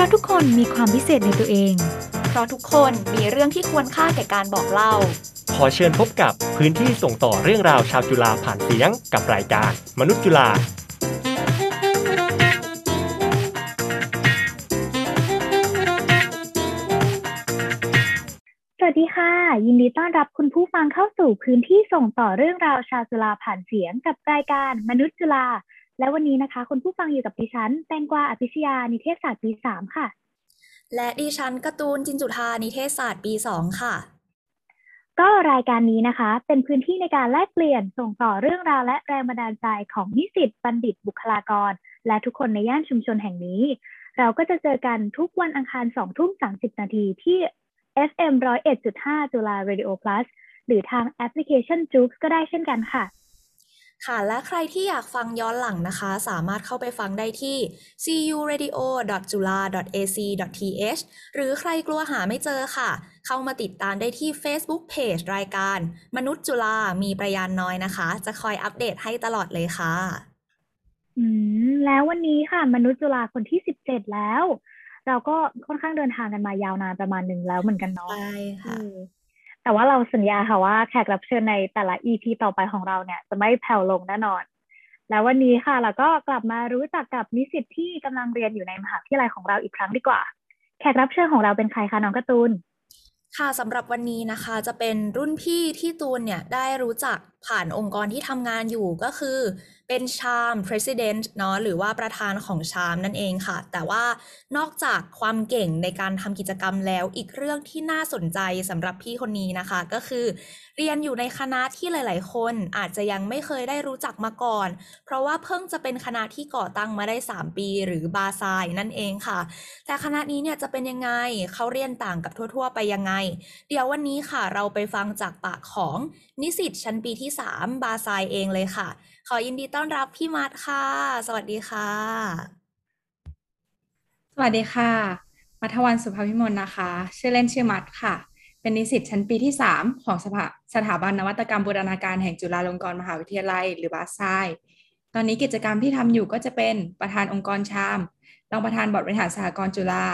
ราะทุกคนมีความพิเศษในตัวเอง เพราะทุกคนมีเรื่องที่ควรค่าแก่การบอกเล่า ขอเชิญพบกับพื้นที่ส่งต่อเรื่องราวชาวจุฬาผ่านเสียงกับรายการ มนุษย์จุฬาสวัสดีค่ะ ยินดีต้อนรับคุณผู้ฟังเข้าสู่พื้นที่ส่งต่อเรื่องราวชาวจุฬาผ่านเสียงกับรายการ มนุษย์จุฬา และวันนี้นะคะ คุณผู้ฟังอยู่กับดิฉัน แตงกวาอภิชยา นิเทศศาสตร์ปีสามค่ะ และดิฉันการ์ตูนจินจุธานิเทศศาสตร์ปีสองค่ะ ก็รายการนี้นะคะ เป็นพื้นที่ในการแลกเปลี่ยนส่งต่อเรื่องราวและแรงบันดาลใจของนิสิตบัณฑิตบุคลากร และทุกคนในย่านชุมชนแห่งนี้ เราก็จะเจอกันทุกวันอังคารสองทุ่มสาสิบนาทีที่ FM 101.5จุฬา Radio Plus หรือทางแอปพลิเคชันจู๊กก็ได้เช่นกันค่ะ ค่ะ และใครที่อยากฟังย้อนหลังนะคะ สามารถเข้าไปฟังได้ที่ curadio.jula.ac.th หรือใครกลัวหาไม่เจอค่ะ เข้ามาติดตามได้ที่ Facebook Page รายการ มนุษย์จุฬามีประยานน้อยนะคะ จะคอยอัปเดตให้ตลอดเลยค่ะ อืม แล้ววันนี้ค่ะ มนุษย์จุฬาคนที่สิบเจ็ดแล้ว เราก็ค่อนข้างเดินทางกันมายาวนานประมาณหนึ่งแล้วเหมือนกันเนาะใช่ค่ะอืม แต่ว่าเราสัญญาค่ะว่าแขกรับเชิญในแต่ละ EP ต่อไปของเราเนี่ย จะไม่แผ่วลงแน่นอน แล้ววันนี้ค่ะเราก็กลับมารู้จักกับนิสิตที่กำลังเรียนอยู่ในมหาวิทยาลัยของเราอีกครั้งดีกว่า แขกรับเชิญของเราเป็นใครคะน้องกระตูนค่ะสำหรับวันนี้นะคะจะเป็นรุ่นพี่ที่ตูนเนี่ยได้รู้จักผ่านองค์กรที่ทำงานอยู่ก็คือเป็นชาม president เนาะหรือว่าประธานของชามนั่นเองค่ะ แต่ว่านอกจากความเก่งในการทำกิจกรรมแล้วอีกเรื่องที่น่าสนใจสำหรับพี่คนนี้นะคะ ก็คือ เรียนอยู่ในคณะที่หลาย ๆ คนอาจจะยังไม่เคยได้รู้จักมาก่อน เพราะว่าเพิ่งจะเป็นคณะที่ก่อตั้งมาได้ 3 ปี หรือบาซายนั่นเองค่ะ แต่คณะนี้เนี่ยจะเป็นยังไงเขาเรียนต่างกับทั่ว ๆ ไปยังไง เดี๋ยววันนี้ค่ะเราไปฟังจากปากของนิสิตชั้นปีที่3บาซายเองเลยค่ะ ขอยินดีต้อนรับพี่มัดค่ะ สวัสดีค่ะ สวัสดีค่ะ มัทวันสุภาพิมลนะคะ ชื่อเล่นชื่อมัดค่ะ เป็นนิสิตชั้นปีที่3ของสภาสถาบันนวัตกรรมบูรณาการแห่งจุฬาลงกรณ์มหาวิทยาลัย หรือบาซายตอนนี้กิจกรรมที่ทำอยู่ก็จะเป็นประธานองค์กรชามรองประธานบอร์ดบริหารสหกรณ์จุฬา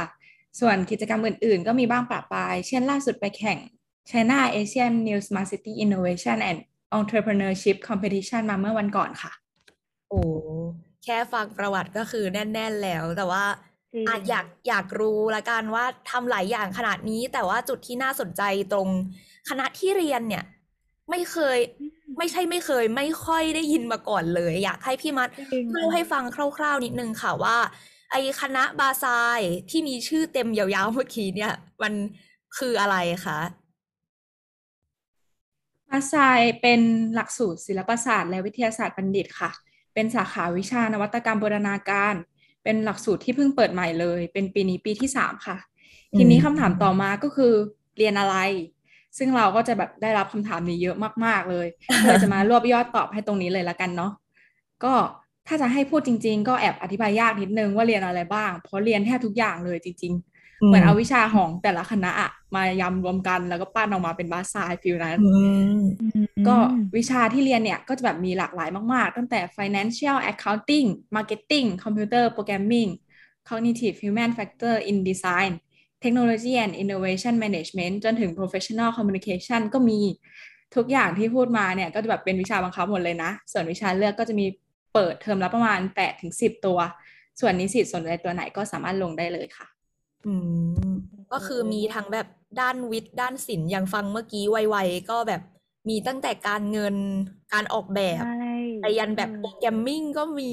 ส่วนกิจกรรมอื่นๆ ก็มีบ้างปะปาย เช่นล่าสุดไปแข่ง China Asian New Smart City Innovation and Entrepreneurship Competition มาเมื่อวันก่อนค่ะ โอ้แค่ฟังประวัติก็คือแน่น ๆ แล้ว แต่ว่าจริงอาจอยากอยากรู้ละกันว่าทำหลายอย่างขนาดนี้ แต่ว่าจุดที่น่าสนใจตรงคณะที่เรียนเนี่ย ไม่เคย ไม่ใช่ไม่เคย ไม่ค่อยได้ยินมาก่อนเลย อยากให้พี่มัดจริงเล่าให้ฟังคร่าว ๆ นิดนึงค่ะว่า ไอคณะบาซายที่มีชื่อเต็มยาวๆเมื่อกี้เนี่ย มันคืออะไรคะ มาซายเป็นหลักสูตรศิลปศาสตร์และวิทยาศาสตร์บัณฑิตค่ะ เป็นสาขาวิชานวัตกรรมบูรณาการ เป็นหลักสูตรที่เพิ่งเปิดใหม่เลย เป็นปีนี้ปีที่สามค่ะ ทีนี้คำถามต่อมาก็คือเรียนอะไร ซึ่งเราก็จะแบบได้รับคำถามนี้เยอะมาก ๆเลยเลยจะมารวบยอดตอบให้ตรงนี้เลยละกันเนาะ ก็ถ้าจะให้พูดจริง ๆ ก็แอบอธิบายยากนิดนึงว่าเรียนอะไรบ้าง เพราะเรียนแทบทุกอย่างเลยจริง ๆ เหมือนเอาวิชาของแต่ละคณะอะมายำรวมกันแล้วก็ปั้นออกมาเป็นบาซายฟิลนั้น ก็วิชาที่เรียนเนี่ย ก็จะแบบมีหลากหลายมากๆ ตั้งแต่ financial accounting marketing computer programming cognitive human factor in design technology and innovation management จนถึง professional communication ก็มีทุกอย่างที่พูดมาเนี่ย ก็จะแบบเป็นวิชาบังคับหมดเลยนะ ส่วนวิชาเลือกก็จะมีเปิดเทอมละประมาณ8ถึง10 ตัว ส่วนนิสิตสนใจตัวไหนก็สามารถลงได้เลยค่ะ อืมก็คือมีทั้งแบบด้านวิทย์ด้านศิลป์อย่างฟังเมื่อกี้ไวๆก็แบบมีตั้งแต่การเงินการออกแบบใช่ไปยันแบบโปรแกรมมิ่งก็มี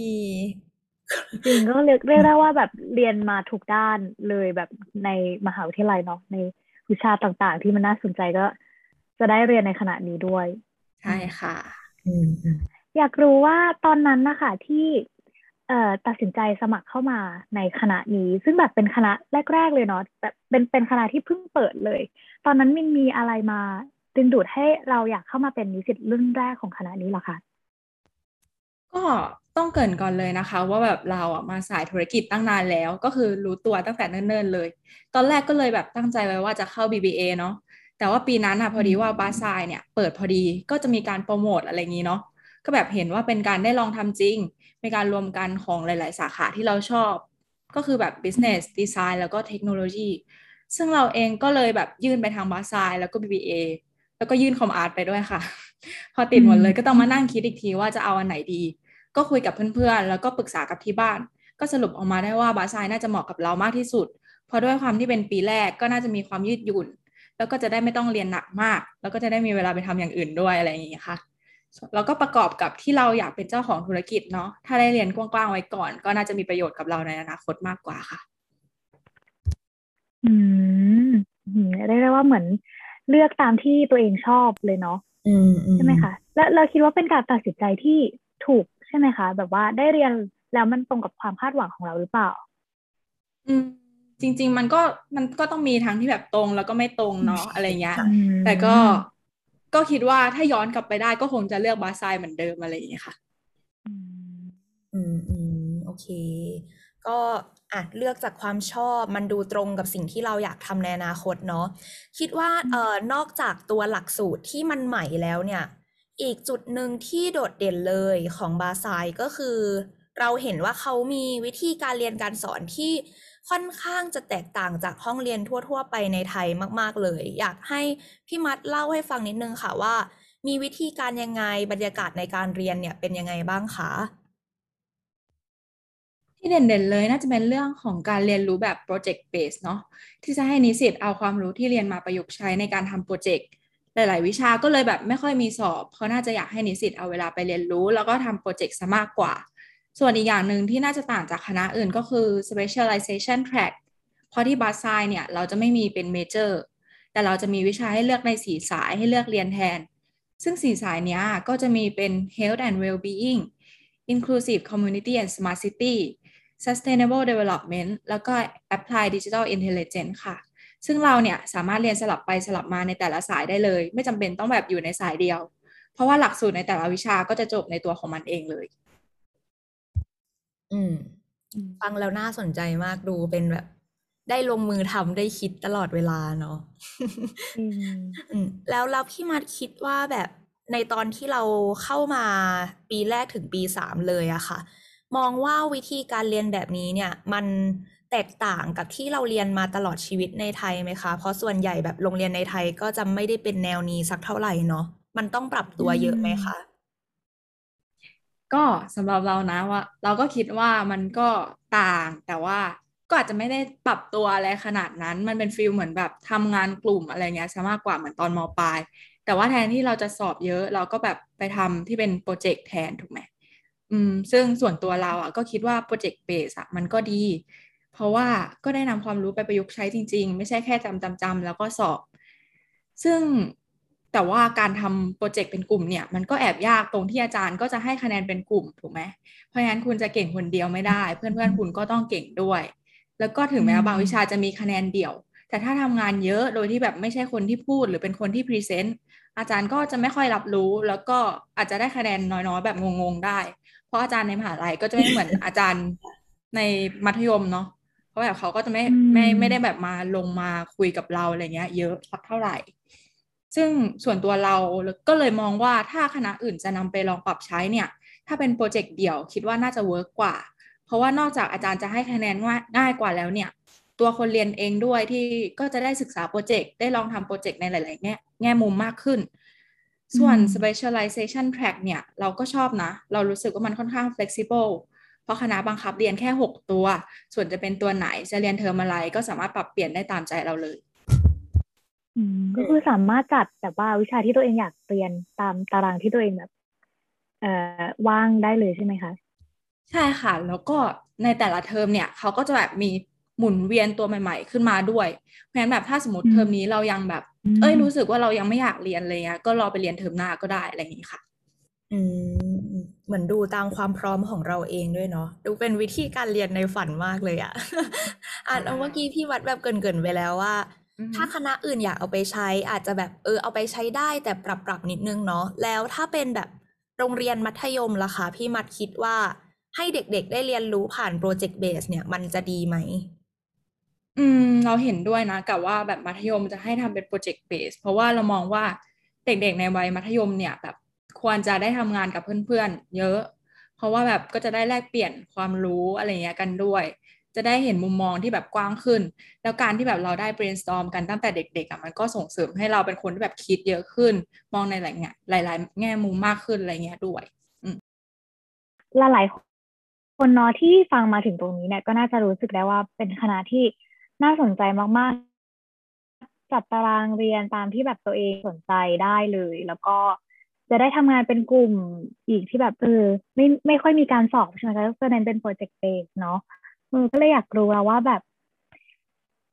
จริงก็เรียกเรียกได้ว่าแบบเรียนมาทุกด้านเลยแบบในมหาวิทยาลัยเนาะในวิชาต่างๆ ที่มันน่าสนใจก็ จะได้เรียนในขณะนี้ด้วย ใช่ค่ะอืมอืมอยากรู้ว่าตอนนั้นนะคะที่เอ่อ ตัดสินใจสมัครเข้ามาในคณะนี้ ซึ่งแบบเป็นคณะแรก ๆ เลยเนาะแบบเป็นเป็นคณะที่เพิ่งเปิดเลย ตอนนั้นมันมีอะไรมาดึงดูดให้เราอยากเข้ามาเป็นนิสิตรุ่นแรกของคณะนี้เหรอคะก็ต้องเกินก่อนเลยนะคะ ว่าแบบเราอะมาสายธุรกิจตั้งนานแล้ว ก็คือรู้ตัวตั้งแต่เนิ่นๆเลย ตอนแรกก็เลยแบบตั้งใจไว้ว่าจะเข้า BBA เนาะแต่ว่าปีนั้นอะพอดีว่าบาซายเนี่ยเปิดพอดีก็จะมีการโปรโมทอะไรอย่างนี้เนาะ ก็แบบเห็นว่าเป็นการได้ลองทำจริง เป็นการรวมกันของหลาย ๆ สาขาที่เราชอบ ก็คือแบบ business design แล้วก็เทคโนโลยี ซึ่งเราเองก็เลยแบบยื่นไปทางบาซายแล้วก็ BBA แล้วก็ยื่นคอมอาร์ตไปด้วยค่ะ พอติดหมดเลยก็ต้องมานั่งคิดอีกทีว่าจะเอาอันไหนดี ก็คุยกับเพื่อน ๆ แล้วก็ปรึกษากับที่บ้าน ก็สรุปออกมาได้ว่าบาซายน่าจะเหมาะกับเรามากที่สุด เพราะด้วยความที่เป็นปีแรกก็น่าจะมีความยืดหยุ่น แล้วก็จะได้ไม่ต้องเรียนหนักมาก แล้วก็จะได้มีเวลาไปทำอย่างอื่นด้วยอะไรอย่างนี้ค่ะ แล้วก็ประกอบกับที่เราอยากเป็นเจ้าของธุรกิจเนาะถ้าได้เรียนกว้างๆไว้ก่อน ก็น่าจะมีประโยชน์กับเราในอนาคตมากกว่าค่ะ อืมอืมเรียกได้ว่าเหมือนเลือกตามที่ตัวเองชอบเลยเนาะอืมอืใช่ไหมคะ แล้วเราคิดว่าเป็นการตัดสินใจที่ถูกใช่ไหมคะ แบบว่าได้เรียนแล้วมันตรงกับความคาดหวังของเราหรือเปล่า อืมจริง ๆ มันก็มันก็ต้องมีทั้งที่แบบตรงแล้วก็ไม่ตรงเนาะอะไรเงี้ยอืมแต่ก็ ก็คิดว่าถ้าย้อนกลับไปได้ก็คงจะเลือกบาซายเหมือนเดิมอะไรอย่างเงี้ยค่ะ อืมอืมอืมโอเค ก็อะเลือกจากความชอบมันดูตรงกับสิ่งที่เราอยากทำในอนาคตเนาะคิดว่าเอ่อนอกจากตัวหลักสูตรที่มันใหม่แล้วเนี่ย อีกจุดหนึ่งที่โดดเด่นเลยของบาซายก็คือ เราเห็นว่าเขามีวิธีการเรียนการสอนที่ค่อนข้างจะแตกต่างจากห้องเรียนทั่ว ๆ ไปในไทยมาก ๆ เลย อยากให้พี่มัดเล่าให้ฟังนิดนึงค่ะว่า มีวิธีการยังไงบรรยากาศในการเรียนเนี่ยเป็นยังไงบ้างคะที่เด่นๆเลยน่าจะเป็นเรื่องของการเรียนรู้แบบ project base เนาะที่จะให้นิสิตเอาความรู้ที่เรียนมาประยุกต์ใช้ในการทำโปรเจกต์หลาย ๆ วิชาก็เลยแบบไม่ค่อยมีสอบเพราะน่าจะอยากให้นิสิตเอาเวลาไปเรียนรู้ แล้วก็ทำโปรเจกต์ซะมากกว่า ส่วนอีกอย่างหนึ่งที่น่าจะต่างจากคณะอื่นก็คือ specialization track เพราะที่บาซายเนี่ยเราจะไม่มีเป็น major แต่เราจะมีวิชาให้เลือกในสีสายให้เลือกเรียนแทน ซึ่งสีสายเนี้ยก็จะมีเป็น health and well-being inclusive community and smart city sustainable development แล้วก็ apply digital intelligence ค่ะ ซึ่งเราเนี่ยสามารถเรียนสลับไปสลับมาในแต่ละสายได้เลย ไม่จำเป็นต้องแบบอยู่ในสายเดียว เพราะว่าหลักสูตรในแต่ละวิชาก็จะจบในตัวของมันเองเลย อืม ฟังแล้วน่าสนใจมากดูเป็นแบบ ได้ลงมือทำได้คิดตลอดเวลาเนาะอืมอืมแล้วแล้วพี่มัดคิดว่าแบบในตอนที่เราเข้ามาปีแรกถึงปีสามเลยอะค่ะ มองว่าวิธีการเรียนแบบนี้เนี่ย มันแตกต่างกับที่เราเรียนมาตลอดชีวิตในไทยไหมคะ เพราะส่วนใหญ่แบบโรงเรียนในไทยก็จะไม่ได้เป็นแนวนี้สักเท่าไหร่เนาะมันต้องปรับตัวเยอะไหมคะ ก็สำหรับเรานะว่า เราก็คิดว่ามันก็ต่างแต่ว่าก็อาจจะไม่ได้ปรับตัวอะไรขนาดนั้น มันเป็นฟีลเหมือนแบบทำงานกลุ่มอะไรเงี้ยซะมากกว่าเหมือนตอนมปลาย แต่ว่าแทนที่เราจะสอบเยอะเราก็แบบไปทำที่เป็นโปรเจกต์แทนถูกไหมอืมซึ่งส่วนตัวเราอะก็คิดว่าโปรเจกต์เบสอะมันก็ดี เพราะว่าก็ได้นำความรู้ไปประยุกต์ใช้จริง ๆ ไม่ใช่แค่จำจำจำแล้วก็สอบ ซึ่ง แต่ว่าการทำ project เป็นกลุ่มเนี่ยมันก็แอบยากตรงที่อาจารย์ก็จะให้คะแนนเป็นกลุ่มถูกไหมเพราะฉะนั้นคุณจะเก่งคนเดียวไม่ได้ เพื่อนๆคุณก็ต้องเก่งด้วย แล้วก็ถึงแม้ว่าบางวิชาจะมีคะแนนเดี่ยว แต่ถ้าทำงานเยอะโดยที่แบบไม่ใช่คนที่พูดหรือเป็นคนที่ present อาจารย์ก็จะไม่ค่อยรับรู้ แล้วก็อาจจะได้คะแนนน้อยๆแบบงงๆได้ เพราะอาจารย์ในมหาลัยก็จะไม่เหมือนอาจารย์ในมัธยมเนาะเพราะแบบเขาก็จะไม่อืมไม่ไม่ได้แบบมาลงมาคุยกับเราอะไรเงี้ย เยอะสักเท่าไหร่ ซึ่งส่วนตัวเราก็เลยมองว่าถ้าคณะอื่นจะนำไปลองปรับใช้เนี่ย ถ้าเป็น project เดี่ยวคิดว่าน่าจะ work กว่า เพราะว่านอกจากอาจารย์จะให้คะแนนง่ายง่ายกว่าแล้วเนี่ย ตัวคนเรียนเองด้วยที่ก็จะได้ศึกษา project ได้ลองทำ project ในหลาย ๆ แง่แง่มุมมากขึ้น ส่วนอืม specialization track เนี่ย เราก็ชอบนะ เรารู้สึกว่ามันค่อนข้าง flexible เพราะคณะบังคับเรียนแค่ 6 ตัว ส่วนจะเป็นตัวไหนจะเรียนเทอมอะไรก็สามารถปรับเปลี่ยนได้ตามใจเราเลยอืม ก็คือสามารถจัดแบบว่าวิชาที่ตัวเองอยากเรียนตามตารางที่ตัวเองแบบ เอ่อว่างได้เลยใช่ไหมคะ ใช่ค่ะ แล้วก็ในแต่ละเทอมเนี่ยเขาก็จะแบบมีหมุนเวียนตัวใหม่ ๆ ขึ้นมาด้วยเพราะฉะนั้นแบบถ้าสมมติอืมเทอมนี้เรายังแบบอืมเอ้ยรู้สึกว่าเรายังไม่อยากเรียนเลยอะก็รอไปเรียนเทอมหน้าก็ได้อะไรอย่างนี้ค่ะ อืมเหมือนดูตามความพร้อมของเราเองด้วยเนาะดูเป็นวิธีการเรียนในฝันมากเลยอะอ่านเอาเมื่อกี้พี่วัดแบบเกรินๆไปแล้วว่าอือฮึ ถ้าคณะอื่นอยากเอาไปใช้อาจจะแบบเออเอาไปใช้ได้แต่ปรับปรับนิดนึงเนาะแล้วถ้าเป็นแบบโรงเรียนมัธยมล่ะคะพี่มัดคิดว่าให้เด็กๆ ได้เรียนรู้ผ่านโปรเจกต์เบสเนี่ยมันจะดีไหม อืม เราเห็นด้วยนะกับว่าแบบมัธยมจะให้ทำเป็นโปรเจกต์เบสเพราะว่าเรามองว่าเด็กๆ ในวัยมัธยมเนี่ยแบบควรจะได้ทำงานกับเพื่อนๆ เยอะ เพราะว่าแบบก็จะได้แลกเปลี่ยนความรู้อะไรเงี้ยกันด้วย จะได้เห็นมุมมองที่แบบกว้างขึ้น แล้วการที่แบบเราได้ brainstorm กันตั้งแต่เด็กๆอะมันก็ส่งเสริมให้เราเป็นคนที่แบบคิดเยอะขึ้น มองในหลายแง่หลาย ๆ แง่มุมมากขึ้นอะไรเงี้ยด้วยหลายๆคนเนาะที่ฟังมาถึงตรงนี้เนี่ยก็น่าจะรู้สึกได้ว่าเป็นคณะที่น่าสนใจมากๆ จัดตารางเรียนตามที่แบบตัวเองสนใจได้เลย แล้วก็จะได้ทำงานเป็นกลุ่มอีกที่แบบเออไม่ไม่ค่อยมีการสอบใช่ไหมคะก็เน้นเป็นโปรเจกต์เบสเนาะ ก็เลยอยากรู้แล้วว่าแบบ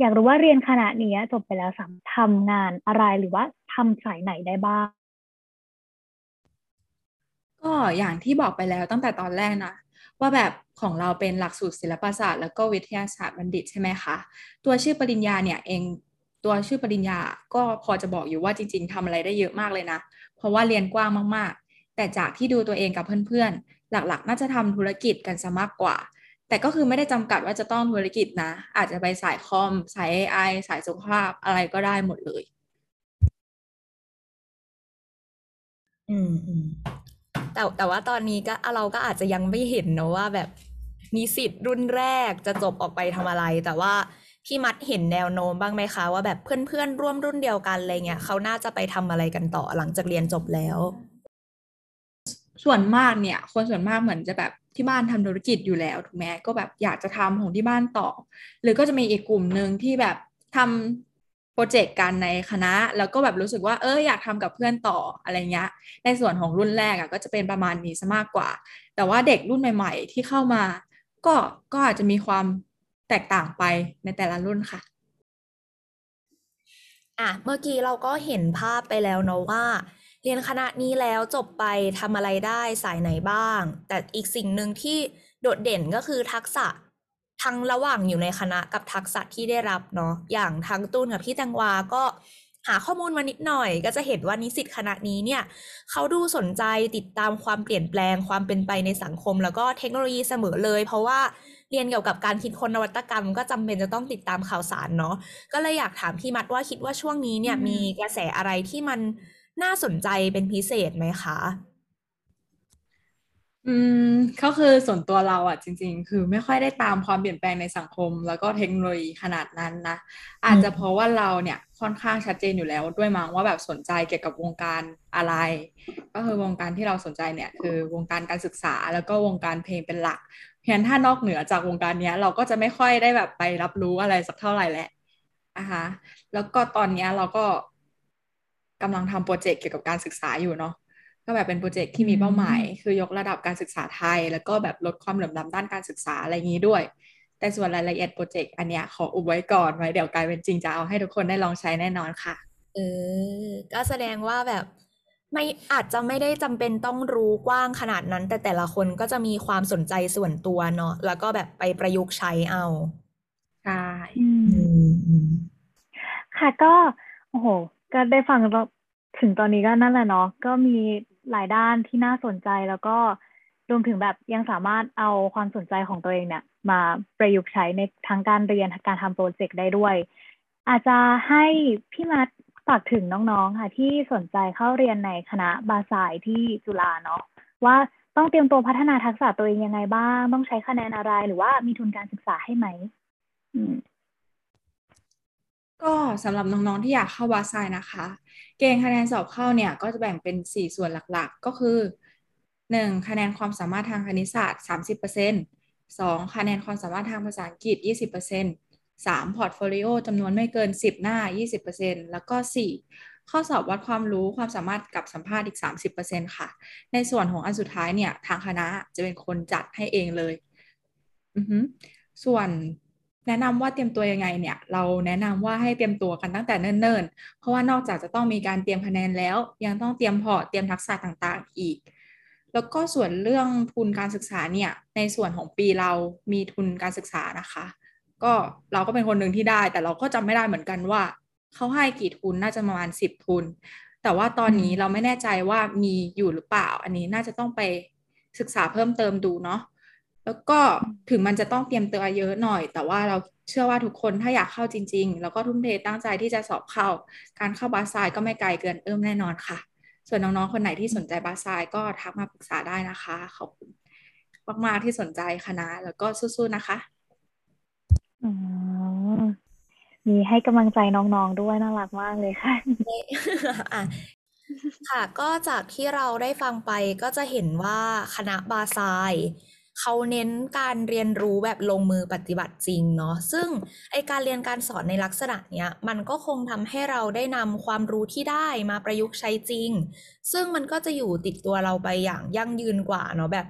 อยากรู้ว่าเรียนคณะนี้จบไปแล้วสามทำงานอะไรหรือว่าทำสายไหนได้บ้าง ก็อย่างที่บอกไปแล้วตั้งแต่ตอนแรกนะว่าแบบของเราเป็นหลักสูตรศิลปศาสตร์ แล้วก็วิทยาศาสตร์บัณฑิตใช่ไหมคะ ตัวชื่อปริญญาเนี่ยเองตัวชื่อปริญญาก็พอจะบอกอยู่ว่าจริง ๆทำอะไรได้เยอะมากเลยนะ เพราะว่าเรียนกว้างมากๆ แต่จากที่ดูตัวเองกับเพื่อนๆ หลักๆ น่าจะทำธุรกิจกันซะมากกว่า แต่ก็คือไม่ได้จำกัดว่าจะต้องธุรกิจนะ อาจจะไปสายคอม สาย AI สายสุขภาพอะไรก็ได้หมดเลย อืมอืมแต่แต่ว่าตอนนี้ก็เราก็อาจจะยังไม่เห็นนะว่าแบบนิสิตรุ่นแรกจะจบออกไปทำอะไร แต่ว่าพี่มัดเห็นแนวโน้มบ้างไหมคะ ว่าแบบเพื่อนๆร่วมรุ่นเดียวกันอะไรเงี้ยเขาน่าจะไปทำอะไรกันต่อหลังจากเรียนจบแล้ว ส่วนมากเนี่ย คนส่วนมากเหมือนจะแบบที่บ้านทำธุรกิจอยู่แล้วถูกไหมก็แบบอยากจะทำของที่บ้านต่อ หรือก็จะมีอีกกลุ่มหนึ่งที่แบบทำโปรเจกต์กันในคณะ แล้วก็แบบรู้สึกว่าเอออยากทำกับเพื่อนต่ออะไรเงี้ยในส่วนของรุ่นแรกอะ่ะก็จะเป็นประมาณนี้ซะมากกว่า แต่ว่าเด็กรุ่นใหม่ ๆ ที่เข้ามา ก็ก็อาจจะมีความแตกต่างไปในแต่ละรุ่นค่ะอะเมื่อกี้เราก็เห็นภาพไปแล้วเนาะว่า เรียนคณะนี้แล้วจบไปทำอะไรได้สายไหนบ้าง แต่อีกสิ่งหนึ่งที่โดดเด่นก็คือทักษะทั้งระหว่างอยู่ในคณะกับทักษะที่ได้รับเนาะอย่างทั้งตูนกับพี่แตงวาก็หาข้อมูลมานิดหน่อย ก็จะเห็นว่านิสิตคณะนี้เนี่ยเขาดูสนใจติดตามความเปลี่ยนแปลงความเป็นไปในสังคม แล้วก็เทคโนโลยีเสมอเลย เพราะว่าเรียนเกี่ยวกับการคิดคนนวัตกรรม ก็จำเป็นจะต้องติดตามข่าวสารเนาะก็เลยอยากถามพี่มัดว่าคิดว่าช่วงนี้เนี่ยมีกระแสอะไรที่มัน น่าสนใจเป็นพิเศษไหมคะ อืมก็คือส่วนตัวเราอะจริง ๆ คือไม่ค่อยได้ตามความเปลี่ยนแปลงในสังคม แล้วก็เทคโนโลยีขนาดนั้นนะ อาจจะเพราะว่าเราเนี่ยค่อนข้างชัดเจนอยู่แล้วด้วยมั้งว่าแบบสนใจเกี่ยวกับวงการอะไร ก็คือวงการที่เราสนใจเนี่ยคือวงการการศึกษาแล้วก็วงการเพลงเป็นหลักเพียงถ้านอกเหนือจากวงการนี้เราก็จะไม่ค่อยได้แบบไปรับรู้อะไรสักเท่าไหร่แหละนะคะแล้วก็ตอนนี้เราก็ กำลังทำโปรเจกต์เกี่ยวกับการศึกษาอยู่เนาะก็แบบเป็นโปรเจกต์ที่มีเป้าหมาย คือยกระดับการศึกษาไทย แล้วก็แบบลดความเหลื่อมล้ำด้านการศึกษาอะไรอย่างนี้ด้วย แต่ส่วนรายละเอียดโปรเจกต์อันเนี้ยขออุบไว้ก่อนไว้เดี๋ยวกลายเป็นจริงจะเอาให้ทุกคนได้ลองใช้แน่นอนค่ะเออก็แสดงว่าแบบไม่อาจจะไม่ได้จำเป็นต้องรู้กว้างขนาดนั้น แต่แต่ละคนก็จะมีความสนใจส่วนตัวเนาะแล้วก็แบบไปประยุกต์ใช้เอาใช่ค่ะก็โอ้โห ก็ได้ฟังถึงตอนนี้ก็นั่นแหละเนาะก็มีหลายด้านที่น่าสนใจแล้วก็รวมถึงแบบยังสามารถเอาความสนใจของตัวเองเนี่ย มาประยุกต์ใช้ในทางการเรียนการทำโปรเจกต์ได้ด้วย อาจจะให้พี่มัดฝากถึงน้องๆค่ะ ที่สนใจเข้าเรียนในคณะบาสายที่จุฬาเนาะว่าต้องเตรียมตัวพัฒนาทักษะตัวเองยังไงบ้าง ต้องใช้คะแนนอะไรหรือว่ามีทุนการศึกษาให้ไหม ก็สำหรับน้องๆที่อยากเข้าบาสายนะคะ เกณฑ์คะแนนสอบเข้าเนี่ยก็จะแบ่งเป็น 4 ส่วนหลักๆ ก็คือ 1. คะแนนความสามารถทางคณิตศาสตร์ 30% 2. คะแนนความสามารถทางภาษาอังกฤษ 20% 3. พอร์ตโฟลิโอจำนวนไม่เกิน 10 หน้า 20%แล้วก็ 4. ข้อสอบวัดความรู้ความสามารถกับสัมภาษณ์อีก 30%ค่ะ ในส่วนของอันสุดท้ายเนี่ย ทางคณะจะเป็นคนจัดให้เองเลยอือฮึส่วน แนะนำว่าเตรียมตัวยังไงเนี่ย เราแนะนำว่าให้เตรียมตัวกันตั้งแต่เนิ่นๆ เพราะว่านอกจากจะต้องมีการเตรียมคะแนนแล้ว ยังต้องเตรียมพอร์ตเตรียมทักษะต่างๆ อีก แล้วก็ส่วนเรื่องทุนการศึกษาเนี่ยในส่วนของปีเรามีทุนการศึกษานะคะ ก็เราก็เป็นคนหนึ่งที่ได้ แต่เราก็จำไม่ได้เหมือนกันว่าเขาให้กี่ทุนน่าจะประมาณสิบทุน แต่ว่าตอนนี้เราไม่แน่ใจว่ามีอยู่หรือเปล่า อันนี้น่าจะต้องไปศึกษาเพิ่มเติมดูเนาะ แล้วก็ถึงมันจะต้องเตรียมตัวเยอะหน่อย แต่ว่าเราเชื่อว่าทุกคนถ้าอยากเข้าจริง ๆ แล้วก็ทุ่มเทตั้งใจที่จะสอบเข้า การเข้าบาสไซก็ไม่ไกลเกินเอื้อมแน่นอนค่ะ ส่วนน้องๆคนไหนที่สนใจบาสไซก็ทักมาปรึกษาได้นะคะขอบคุณมากๆที่สนใจคณะแล้วก็สู้ๆนะคะมีให้กำลังใจน้องๆด้วยน่ารักมากเลยค่ะอะค่ะ ก็จากที่เราได้ฟังไปก็จะเห็นว่าคณะบาไซน์ เขาเน้นการเรียนรู้แบบลงมือปฏิบัติจริงเนาะซึ่งไอการเรียนการสอนในลักษณะเนี้ยมันก็คงทำให้เราได้นำความรู้ที่ได้มาประยุกต์ใช้จริง ซึ่งมันก็จะอยู่ติดตัวเราไปอย่างยั่งยืนกว่าเนาะแบบ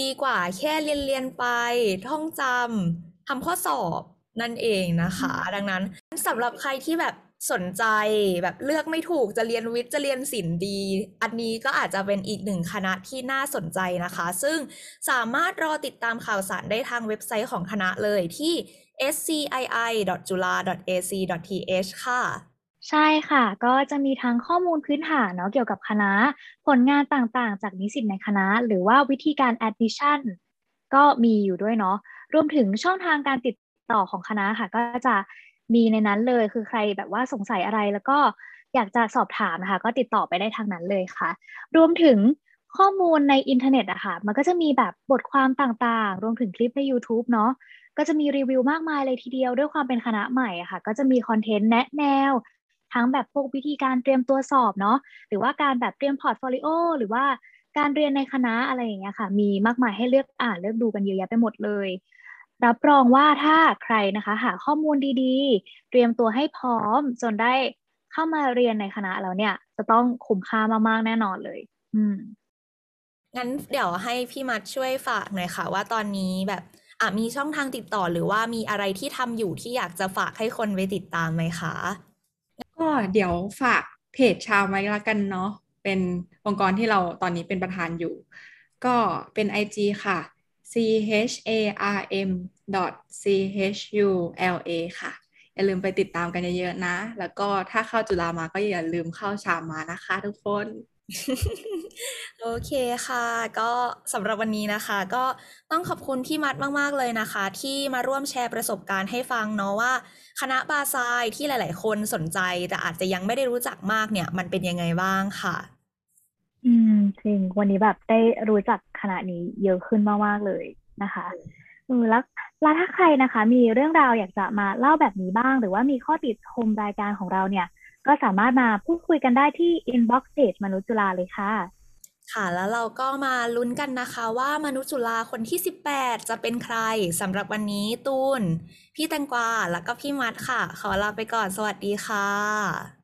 ดีกว่าแค่เรียนเรียนไป ท่องจำทำข้อสอบนั่นเองนะคะ ดังนั้นสำหรับใครที่แบบ สนใจแบบเลือกไม่ถูกจะเรียนวิทย์จะเรียนศิลป์ดี อันนี้ก็อาจจะเป็นอีกหนึ่งคณะที่น่าสนใจนะคะ ซึ่งสามารถรอติดตามข่าวสารได้ทางเว็บไซต์ของคณะเลยที่ scii.jula.ac.th ค่ะ ใช่ค่ะ ก็จะมีทั้งข้อมูลพื้นฐานเนาะเกี่ยวกับคณะ ผลงานต่างๆ จากนิสิตในคณะ หรือว่าวิธีการ admission ก็มีอยู่ด้วยเนาะรวมถึงช่องทางการติดต่อของคณะค่ะ ก็จะ มีในนั้นเลยคือใครแบบว่าสงสัยอะไรแล้วก็อยากจะสอบถามนะคะก็ติดต่อไปได้ทางนั้นเลยค่ะ รวมถึงข้อมูลในอินเทอร์เน็ตอะค่ะมันก็จะมีแบบบทความต่างๆ รวมถึงคลิปใน YouTube เนาะก็จะมีรีวิวมากมายเลยทีเดียวด้วยความเป็นคณะใหม่อะค่ะ ก็จะมีคอนเทนต์แนะแนว ทั้งแบบพวกวิธีการเตรียมตัวสอบเนาะหรือว่าการแบบเตรียมพอร์ตโฟลิโอหรือว่าการเรียนในคณะอะไรอย่างเงี้ยค่ะ มีมากมายให้เลือกอ่านเลือกดูกันเยอะแยะไปหมดเลย รับรองว่าถ้าใครนะคะ หาข้อมูลดีๆ เตรียมตัวให้พร้อมจนได้เข้ามาเรียนในคณะแล้วเนี่ย จะต้องคุ้มค่ามากๆแน่นอนเลย อืมงั้นเดี๋ยวให้พี่มัดช่วยฝากหน่อยค่ะ ว่าตอนนี้แบบอะมีช่องทางติดต่อหรือว่ามีอะไรที่ทำอยู่ที่อยากจะฝากให้คนไปติดตามไหมคะ ก็เดี๋ยวฝากเพจชาวไว้ละกันเนาะเป็นองค์กรที่เราตอนนี้เป็นประธานอยู่ ก็เป็น IG ค่ะ c h a r m c h u l a ค่ะ อย่าลืมไปติดตามกันเยอะๆนะ แล้วก็ถ้าเข้าจุฬามาก็อย่าลืมเข้าชามมานะคะทุกคนโอเคค่ะ ก็สำหรับวันนี้นะคะ ก็ต้องขอบคุณพี่มัดมาก ๆ เลยนะคะ ที่มาร่วมแชร์ประสบการณ์ให้ฟังเนาะว่า คณะบาซน์ที่หลาย ๆ คนสนใจ แต่อาจจะยังไม่ได้รู้จักมากเนี่ย มันเป็นยังไงบ้างค่ะ อืมจริงวันนี้แบบได้รู้จักคณะนี้เยอะขึ้นมากๆเลยนะคะอืมแล้วแล้วถ้าใครนะคะ มีเรื่องราวอยากจะมาเล่าแบบนี้บ้าง หรือว่ามีข้อติชมรายการของเราเนี่ย ก็สามารถมาพูดคุยกันได้ที่ inbox page มนุษย์จุฬาเลยค่ะ ค่ะ แล้วเราก็มาลุ้นกันนะคะ ว่ามนุษย์จุฬาคนที่ 18 จะเป็นใครสำหรับวันนี้ตูน พี่แตงกวาแล้วก็พี่มัดค่ะ ขอลาไปก่อนสวัสดีค่ะ